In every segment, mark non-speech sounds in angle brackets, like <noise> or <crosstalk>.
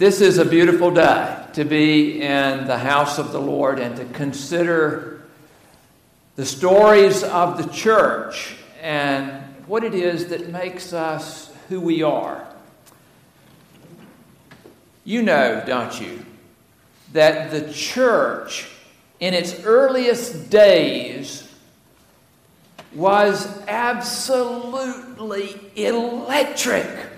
This is a beautiful day to be in the house of the Lord and to consider the stories of the church and what it is that makes us who we are. You know, don't you, that the church in its earliest days was absolutely electric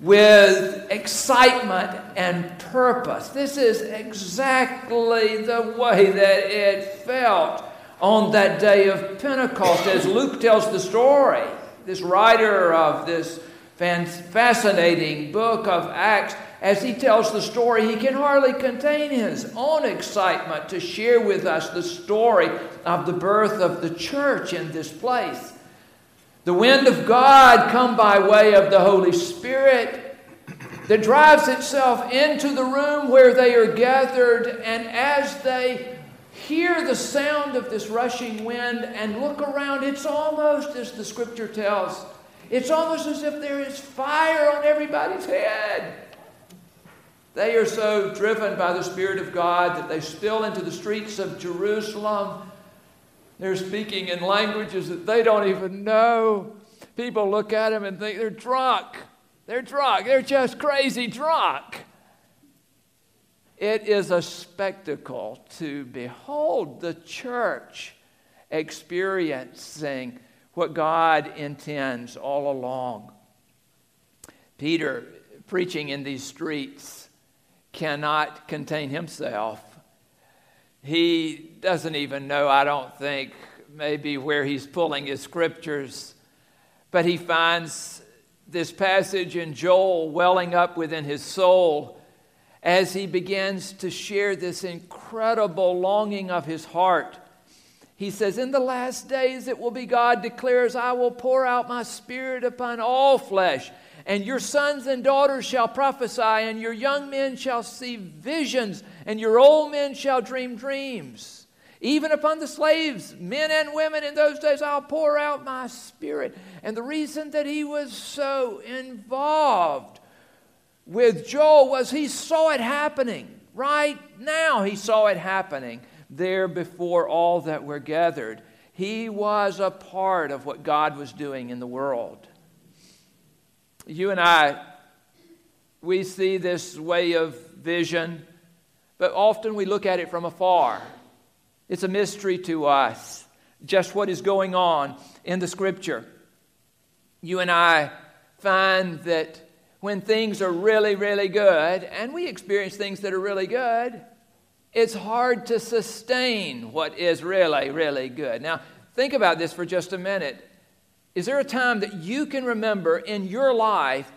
with excitement and purpose. This is exactly the way that it felt on that day of Pentecost as Luke tells the story. This writer of this fascinating book of Acts, as he tells the story, he can hardly contain his own excitement to share with us the story of the birth of the church in this place. The wind of God come by way of the Holy Spirit that drives itself into the room where they are gathered, and as they hear the sound of this rushing wind and look around, it's almost as the scripture tells, it's almost as if there is fire on everybody's head. They are so driven by the Spirit of God that they spill into the streets of Jerusalem they're speaking in languages that they don't even know. People look at them and think they're drunk. They're drunk. They're just crazy drunk. It is a spectacle to behold the church experiencing what God intends all along. Peter, preaching in these streets, cannot contain himself he doesn't even know, I don't think, maybe where he's pulling his scriptures, but he finds this passage in Joel welling up within his soul as he begins to share this incredible longing of his heart. He says, In the last days it will be, God declares, I will pour out my spirit upon all flesh. And your sons and daughters shall prophesy, and your young men shall see visions, and your old men shall dream dreams. Even upon the slaves, men and women in those days, I'll pour out my spirit. And the reason that he was so involved with Joel was he saw it happening. Right now, he saw it happening there before all that were gathered. He was a part of what God was doing in the world you and I, we see this way of vision, but often we look at it from afar. It's a mystery to us, just what is going on in the scripture. You and I find that when things are really, really good, and we experience things that are really good, it's hard to sustain what is really, really good. Now, think about this for just a minute. Is there a time that you can remember in your life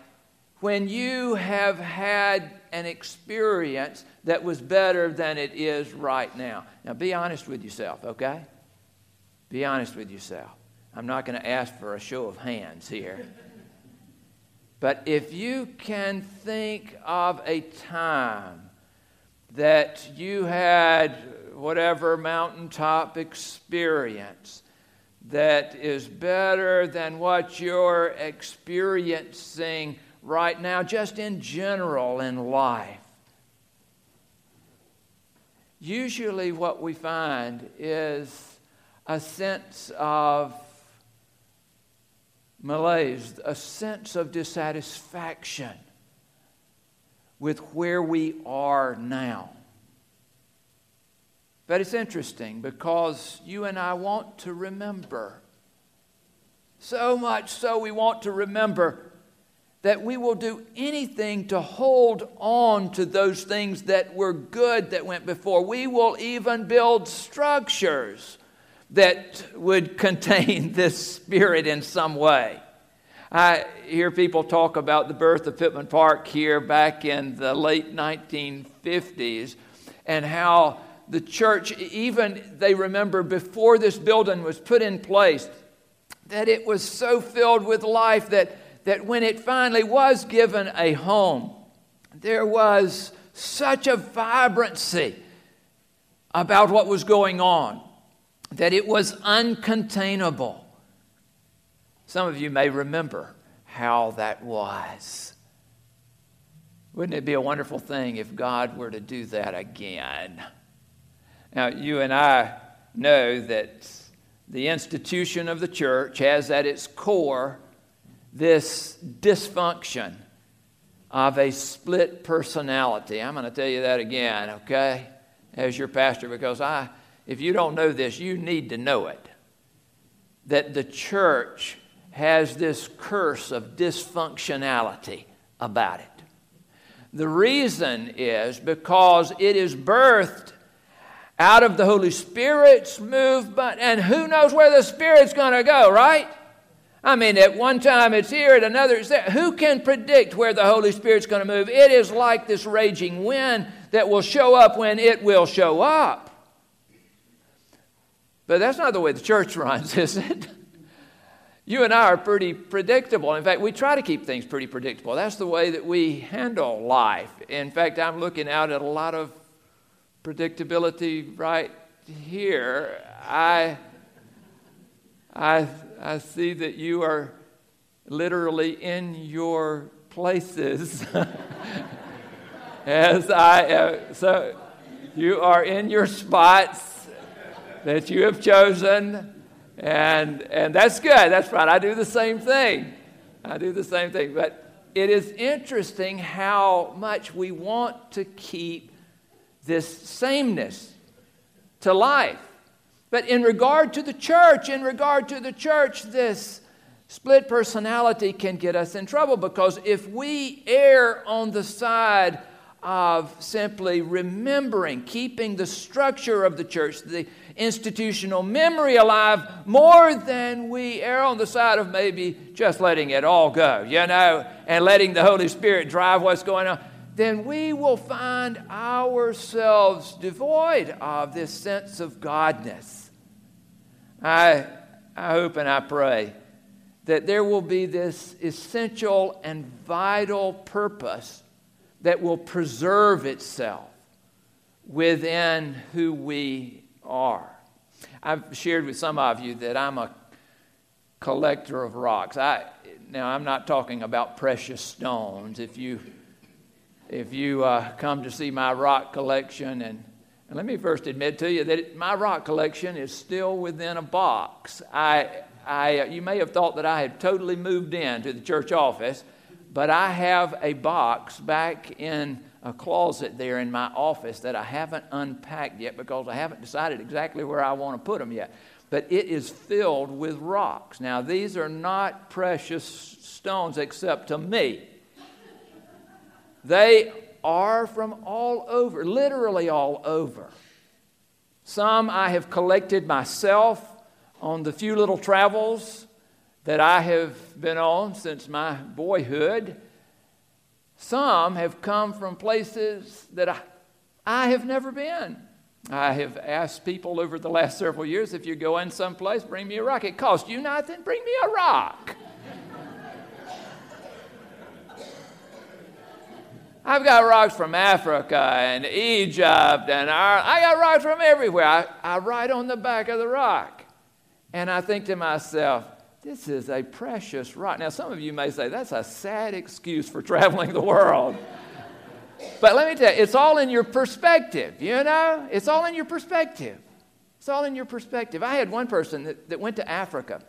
when you have had an experience that was better than it is right now? Now, be honest with yourself, okay? Be honest with yourself. I'm not going to ask for a show of hands here. <laughs> But if you can think of a time that you had whatever mountaintop experience that is better than what you're experiencing right now, just in general in life. Usually, what we find is a sense of malaise, a sense of dissatisfaction with where we are now. But it's interesting because you and I want to remember. So much so, we want to remember that we will do anything to hold on to those things that were good that went before. We will even build structures that would <laughs> contain this spirit in some way. I hear people talk about the birth of Pittman Park here back in the late 1950s and how the church, even they remember before this building was put in place, that it was so filled with life that, that when it finally was given a home, there was such a vibrancy about what was going on that it was uncontainable. Some of you may remember how that was. Wouldn't it be a wonderful thing if God were to do that again? Now, you and I know that the institution of the church has at its core this dysfunction of a split personality. I'm going to tell you that again, okay, as your pastor, because I, if you don't know this, you need to know it. That the church has this curse of dysfunctionality about it. The reason is because it is birthed out of the Holy Spirit's movement, and who knows where the Spirit's going to go, right? I mean, at one time it's here, at another it's there. Who can predict where the Holy Spirit's going to move? It is like this raging wind that will show up when it will show up. But that's not the way the church <laughs> runs, is it? You and I are pretty predictable. In fact, we try to keep things pretty predictable. That's the way that we handle life. In fact, I'm looking out at a lot of predictability right here. I, I I see that you are literally in your places. <laughs> As I, uh, so you are in your spots that you have chosen, and, and that's good. That's fine. I do the same thing. I do the same thing. But it is interesting how much we want to keep this sameness to life. But in regard to the church, in regard to the church, this split personality can get us in trouble because if we err on the side of simply remembering, keeping the structure of the church, the institutional memory alive, more than we err on the side of maybe just letting it all go, you know, and letting the Holy Spirit drive what's going on, then we will find ourselves devoid of this sense of Godness. I, I hope and I pray that there will be this essential and vital purpose that will preserve itself within who we are. I've shared with some of you that I'm a collector of rocks. I, now, I'm not talking about precious stones. If you, if you uh, come to see my rock collection and and let me first admit to you that my rock collection is still within a box. I, I, you may have thought that I had totally moved into the church office, but I have a box back in a closet there in my office that I haven't unpacked yet because I haven't decided exactly where I want to put them yet. But it is filled with rocks. Now, these are not precious stones except to me. They are from all over, literally all over. Some I have collected myself on the few little travels that I have been on since my boyhood. Some have come from places that I, I have never been. I have asked people over the last several years if you go in someplace, bring me a rock. It costs you nothing, bring me a rock. I've got rocks from Africa and Egypt and Ireland. I got rocks from everywhere. I, I write on the back of the rock. And I think to myself, this is a precious rock. Now, some of you may say that's a sad excuse for <laughs> traveling the world. but let me tell you, it's all in your perspective, you know? It's all in your perspective. It's all in your perspective. I had one person that, that went to Africa,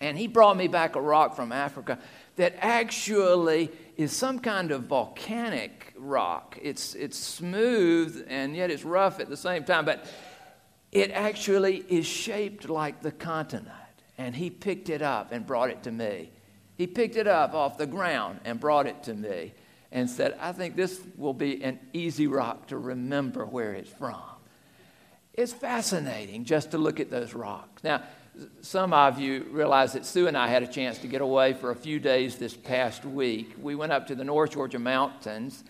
and he brought me back a rock from Africa that actually is some kind of volcanic rock. It's, it's smooth and yet it's rough at the same time, but it actually is shaped like the continent. And he picked it up and brought it to me. He picked it up off the ground and brought it to me and said, I think this will be an easy rock to remember where it's from. It's fascinating just to look at those rocks. Now, some of you realize that Sue and I had a chance to get away for a few days this past week. We went up to the North Georgia mountains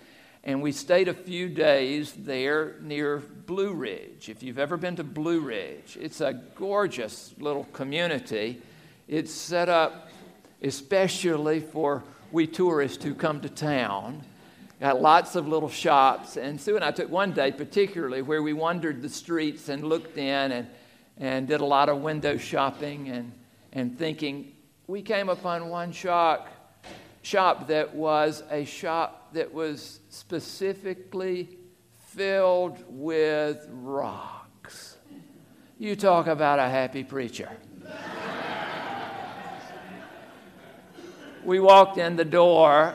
and we stayed a few days there near Blue Ridge. If you've ever been to Blue Ridge, it's a gorgeous little community. It's set up especially for we tourists who come to town. Got lots of little shops. And Sue and I took one day particularly where we wandered the streets and looked in and and did a lot of window shopping and, and thinking. We came upon one shop, shop that was a shop that was specifically filled with rocks. You talk about a happy preacher. we walked in the door,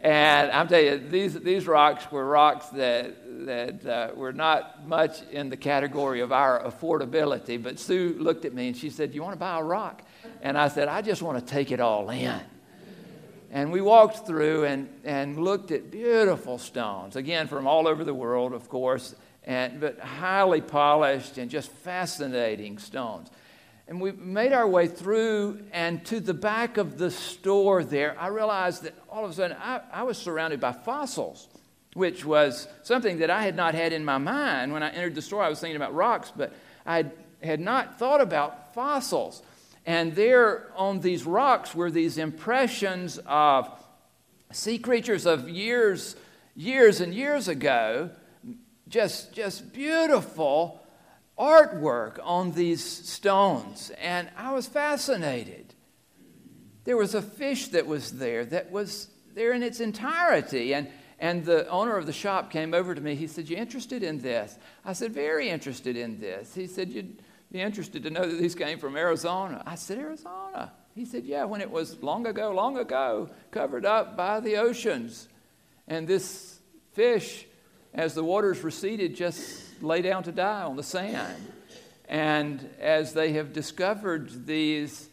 and I'm telling you, these, these rocks were rocks that, that uh, were not much in the category of our affordability. But Sue looked at me and she said, You want to buy a rock? And I said, I just want to take it all in. And we walked through and, and looked at beautiful stones, again, from all over the world, of course, and, but highly polished and just fascinating stones. And we made our way through, and to the back of the store there, I realized that all of a sudden I, I was surrounded by fossils, which was something that I had not had in my mind. When I entered the store, I was thinking about rocks, but I had not thought about fossils. And there on these rocks were these impressions of sea creatures of years, years and years ago, just, just beautiful artwork on these stones. And I was fascinated. There was a fish that was there that was there in its entirety. And, and the owner of the shop came over to me. He said, You interested in this? I said, Very interested in this. He said, You'd be interested to know that these came from Arizona. I said, Arizona. He said, Yeah, when it was long ago, long ago, covered up by the oceans. And this fish, as the waters receded, just lay down to die on the sand. And as they have discovered these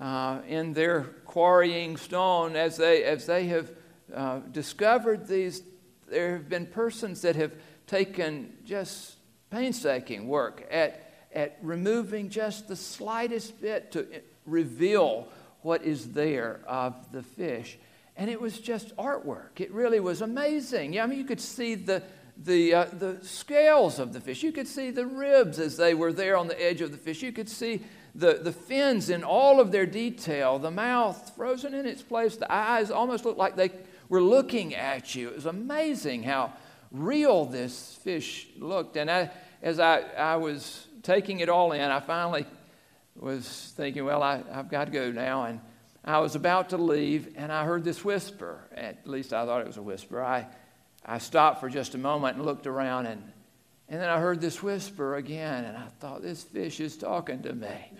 uh, in their quarrying stone, as they, as they have uh, discovered these, there have been persons that have taken just painstaking work at at removing just the slightest bit to reveal what is there of the fish. And it was just artwork. It really was amazing. Yeah, I mean, you could see the, the, uh, the scales of the fish. You could see the ribs as they were there on the edge of the fish. You could see the, the fins in all of their detail, the mouth frozen in its place, the eyes almost looked like they were looking at you. It was amazing how real this fish looked. And I, as I, I was taking it all in, I finally was thinking, well, I, I've got to go now. And I was about to leave, and I heard this whisper. At least I thought it was a whisper. I, I stopped for just a moment and looked around, and, and then I heard this whisper again, and I thought, this fish is talking to me.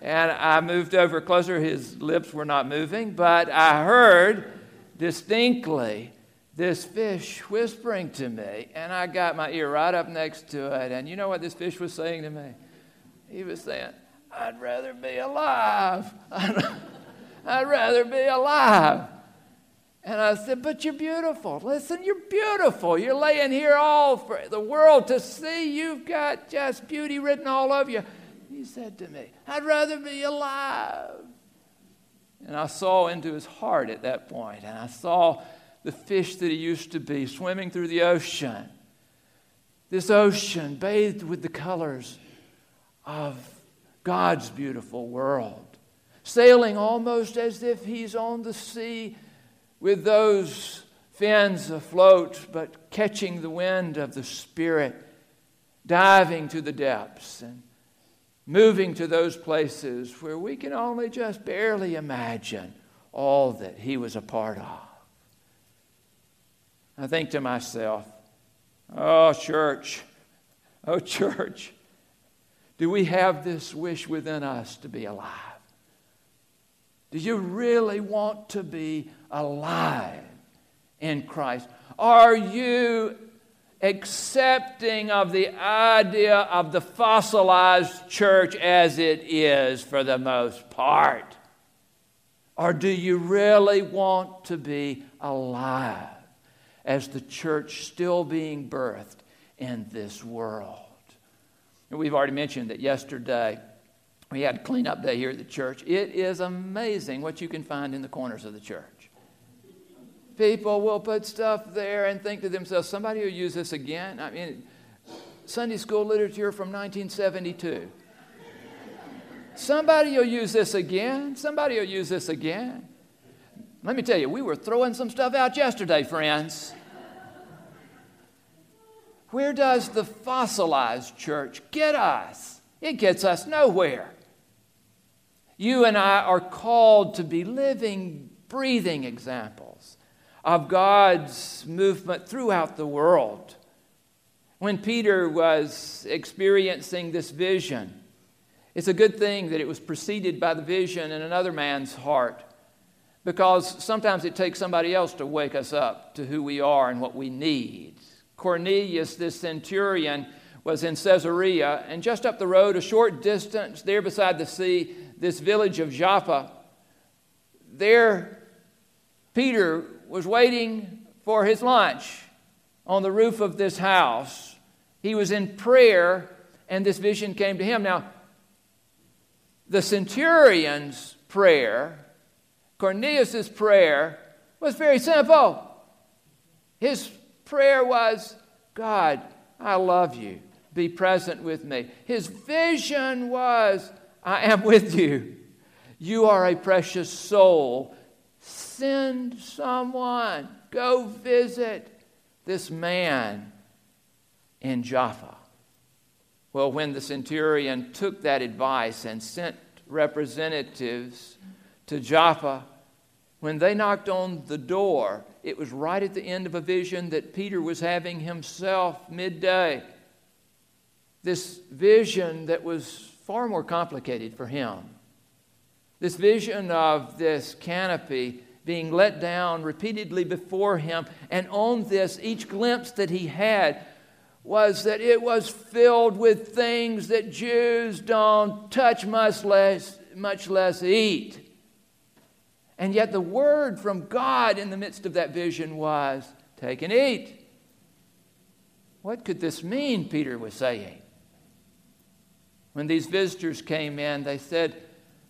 And I moved over closer. His lips were not moving, but I heard distinctly this fish whispering to me, and I got my ear right up next to it. And you know what this fish was saying to me? He was saying, I'd rather be alive. <laughs> I'd rather be alive. And I said, But you're beautiful. Listen, you're beautiful. You're laying here all for the world to see. You've got just beauty written all over you. He said to me, I'd rather be alive. And I saw into his heart at that point, and I saw the fish that he used to be, swimming through the ocean. This ocean bathed with the colors of God's beautiful world, sailing almost as if he's on the sea with those fins afloat, but catching the wind of the Spirit, diving to the depths and moving to those places where we can only just barely imagine all that he was a part of. I think to myself, oh, church, oh, church, do we have this wish within us to be alive? Do you really want to be alive in Christ? Are you accepting of the idea of the fossilized church as it is for the most part? Or do you really want to be alive? as the church still being birthed in this world. And we've already mentioned that yesterday we had cleanup day here at the church. It is amazing what you can find in the corners of the church. People will put stuff there and think to themselves, somebody will use this again. I mean, Sunday school literature from 1972. Somebody will use this again. Somebody will use this again. Let me tell you, we were throwing some stuff out yesterday, friends. Where does the fossilized church get us? It gets us nowhere. You and I are called to be living, breathing examples of God's movement throughout the world. When Peter was experiencing this vision, it's a good thing that it was preceded by the vision in another man's heart because sometimes it takes somebody else to wake us up to who we are and what we need. Cornelius, this centurion, was in Caesarea, and just up the road, a short distance, there beside the sea, this village of Joppa, there Peter was waiting for his lunch on the roof of this house. He was in prayer, and this vision came to him. Now, the centurion's prayer, Cornelius's prayer, was very simple. His prayer was, God, I love you. Be present with me. His vision was, I am with you. You are a precious soul. Send someone. Go visit this man in Jaffa. Well, when the centurion took that advice and sent representatives to Jaffa, when they knocked on the door, it was right at the end of a vision that Peter was having himself midday. This vision that was far more complicated for him. This vision of this canopy being let down repeatedly before him, and on this, each glimpse that he had was that it was filled with things that Jews don't touch, much less, much less eat. And yet, the word from God in the midst of that vision was take and eat. What could this mean? Peter was saying. When these visitors came in, they said,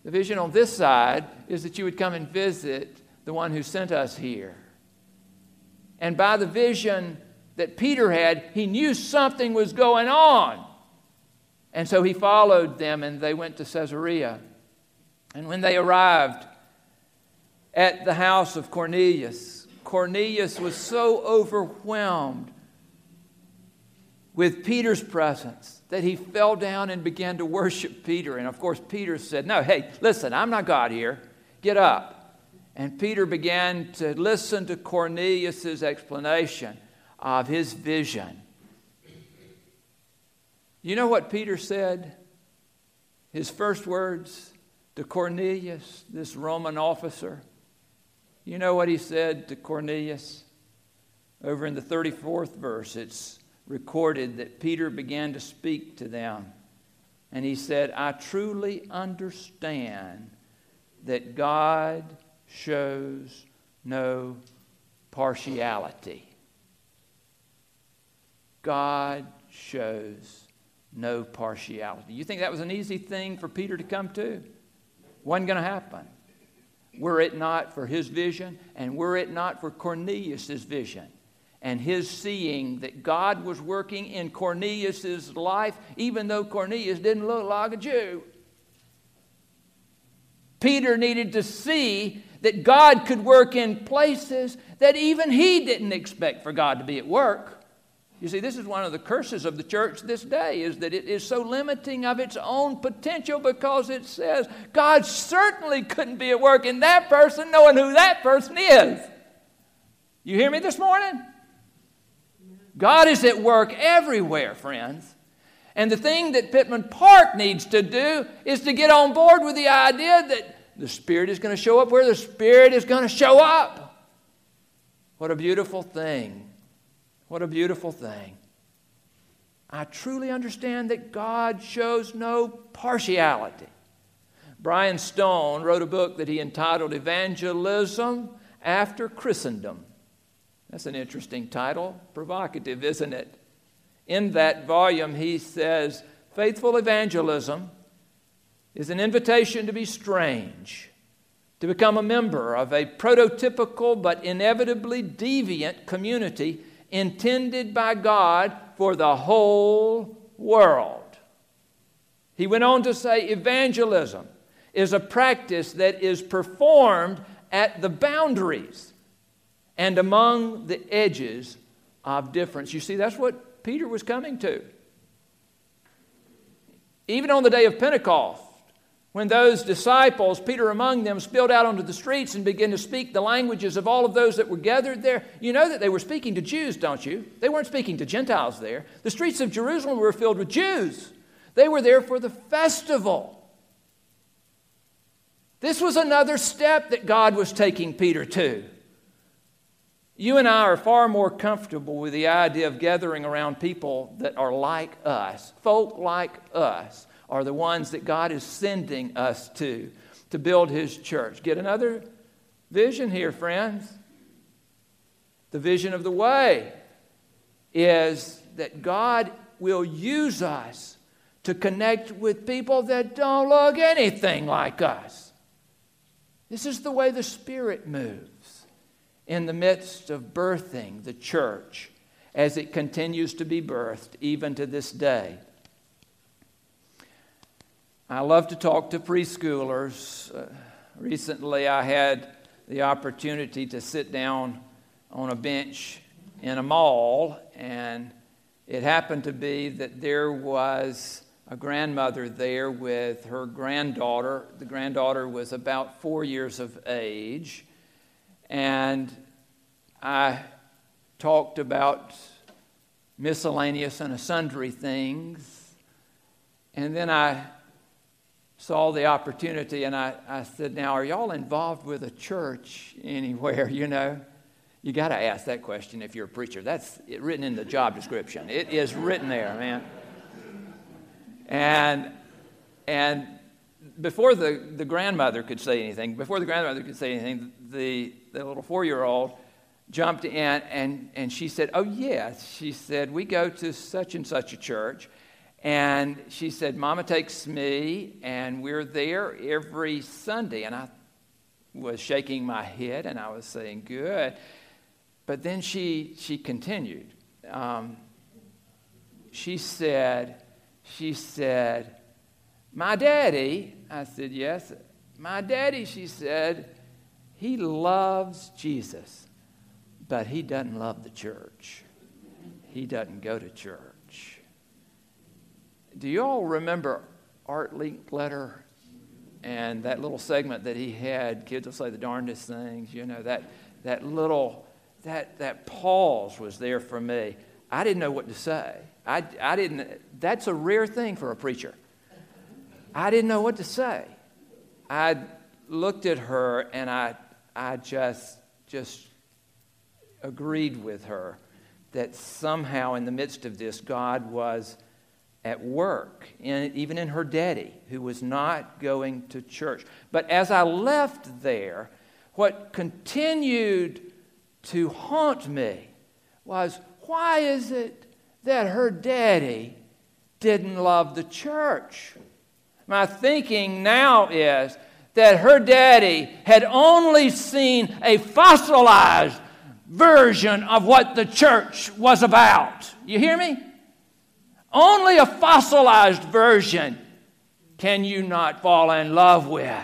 The vision on this side is that you would come and visit the one who sent us here. And by the vision that Peter had, he knew something was going on. And so he followed them and they went to Caesarea. And when they arrived at the house of Cornelius, Cornelius was so overwhelmed with Peter's presence that he fell down and began to worship Peter. And of course, Peter said, No, hey, listen, I'm not God here. Get up. And Peter began to listen to Cornelius' explanation of his vision. You know what Peter said? His first words to Cornelius, this Roman officer. You know what he said to Cornelius? Over in the 34th verse, it's recorded that Peter began to speak to them. And he said, I truly understand that God shows no partiality. God shows no partiality. You think that was an easy thing for Peter to come to? Wasn't going to happen. Were it not for his vision, and were it not for Cornelius' vision, and his seeing that God was working in Cornelius' life, even though Cornelius didn't look like a Jew. Peter needed to see that God could work in places that even he didn't expect for God to be at work. You see, this is one of the curses of the church this day is that it is so limiting of its own potential because it says God certainly couldn't be at work in that person knowing who that person is. You hear me this morning? God is at work everywhere, friends. And the thing that Pittman Park needs to do is to get on board with the idea that the Spirit is going to show up where the Spirit is going to show up. What a beautiful thing. What a beautiful thing. I truly understand that God shows no partiality. Bryan Stone wrote a book that he entitled Evangelism After Christendom. That's an interesting title. Provocative, isn't it? In that volume, he says faithful evangelism is an invitation to be strange, to become a member of a prototypical but inevitably deviant community intended by God for the whole world. He went on to say evangelism is a practice that is performed at the boundaries and among the edges of difference. You see, that's what Peter was coming to. Even on the day of Pentecost, When those disciples, Peter among them, spilled out onto the streets and began to speak the languages of all of those that were gathered there, you know that they were speaking to Jews, don't you? They weren't speaking to Gentiles there. The streets of Jerusalem were filled with Jews. They were there for the festival. This was another step that God was taking Peter to. You and I are far more comfortable with the idea of gathering around people that are like us. Folk like us are the ones that God is sending us to to build His church. Get another vision here, friends. The vision of the way is that God will use us to connect with people that don't look anything like us. This is the way the Spirit moves in the midst of birthing the church as it continues to be birthed even to this day. I love to talk to preschoolers. Uh, recently, I had the opportunity to sit down on a bench in a mall, and it happened to be that there was a grandmother there with her granddaughter. The granddaughter was about four years of age. And I talked about miscellaneous and sundry things. And then I saw the opportunity and I, I said, Now, are y'all involved with a church anywhere? <laughs> You know, you got to ask that question if you're a preacher. That's written in the job description, it is written there, man. And, and before the, the grandmother could say anything, before the grandmother could say anything, the, the little four year old jumped in and, and she said, Oh, yes. She said, We go to such and such a church. And she said, Mama takes me, and we're there every Sunday. And I was shaking my head and I was saying, Good. But then she, she continued. Um, she said, she said, My daddy, I said, Yes. My daddy, she said, he loves Jesus, but he doesn't love the church. He doesn't go to church. Do you all remember Art Linkletter and that little segment that he had? Kids will say the darndest things. You know, that, that little, that, that pause was there for me. I didn't know what to say. I, I didn't, that's a rare thing for a preacher. I didn't know what to say. I looked at her and I, I just, just agreed with her that somehow in the midst of this, God was at work, in, even in her daddy, who was not going to church. But as I left there, what continued to haunt me was why is it that her daddy didn't love the church? My thinking now is that her daddy had only seen a fossilized version of what the church was about. You hear me? Only a fossilized version can you not fall in love with.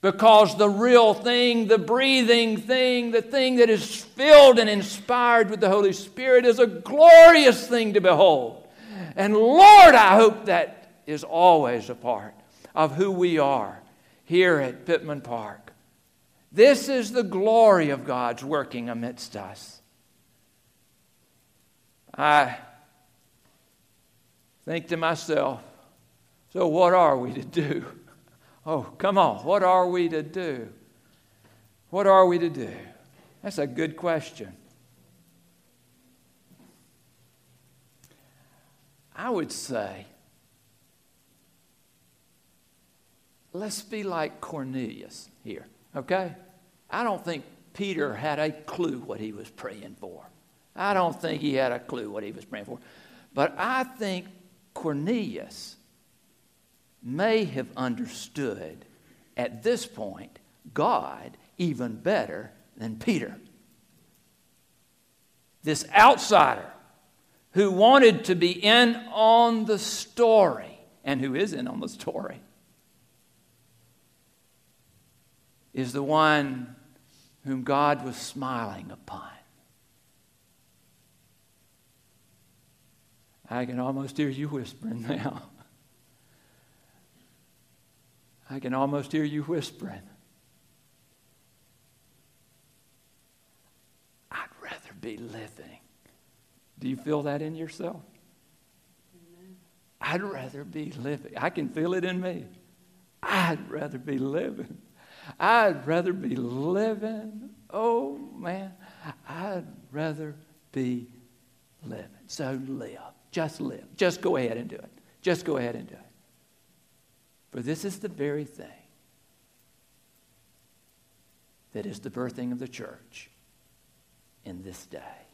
Because the real thing, the breathing thing, the thing that is filled and inspired with the Holy Spirit is a glorious thing to behold. And Lord, I hope that is always a part of who we are here at Pittman Park. This is the glory of God's working amidst us. I think to myself, so what are we to do? <laughs> Oh, come on. What are we to do? What are we to do? That's a good question. I would say, let's be like Cornelius here, okay? I don't think Peter had a clue what he was praying for. I don't think he had a clue what he was praying for. But I think Cornelius may have understood at this point God even better than Peter. This outsider who wanted to be in on the story and who is in on the story is the one whom God was smiling upon. I can almost hear you whispering now. I can almost hear you whispering. I'd rather be living. Do you feel that in yourself? I'd rather be living. I can feel it in me. I'd rather be living. I'd rather be living. Oh, man. I'd rather be living. So live. Just live. Just go ahead and do it. Just go ahead and do it. For this is the very thing that is the birthing of the church in this day.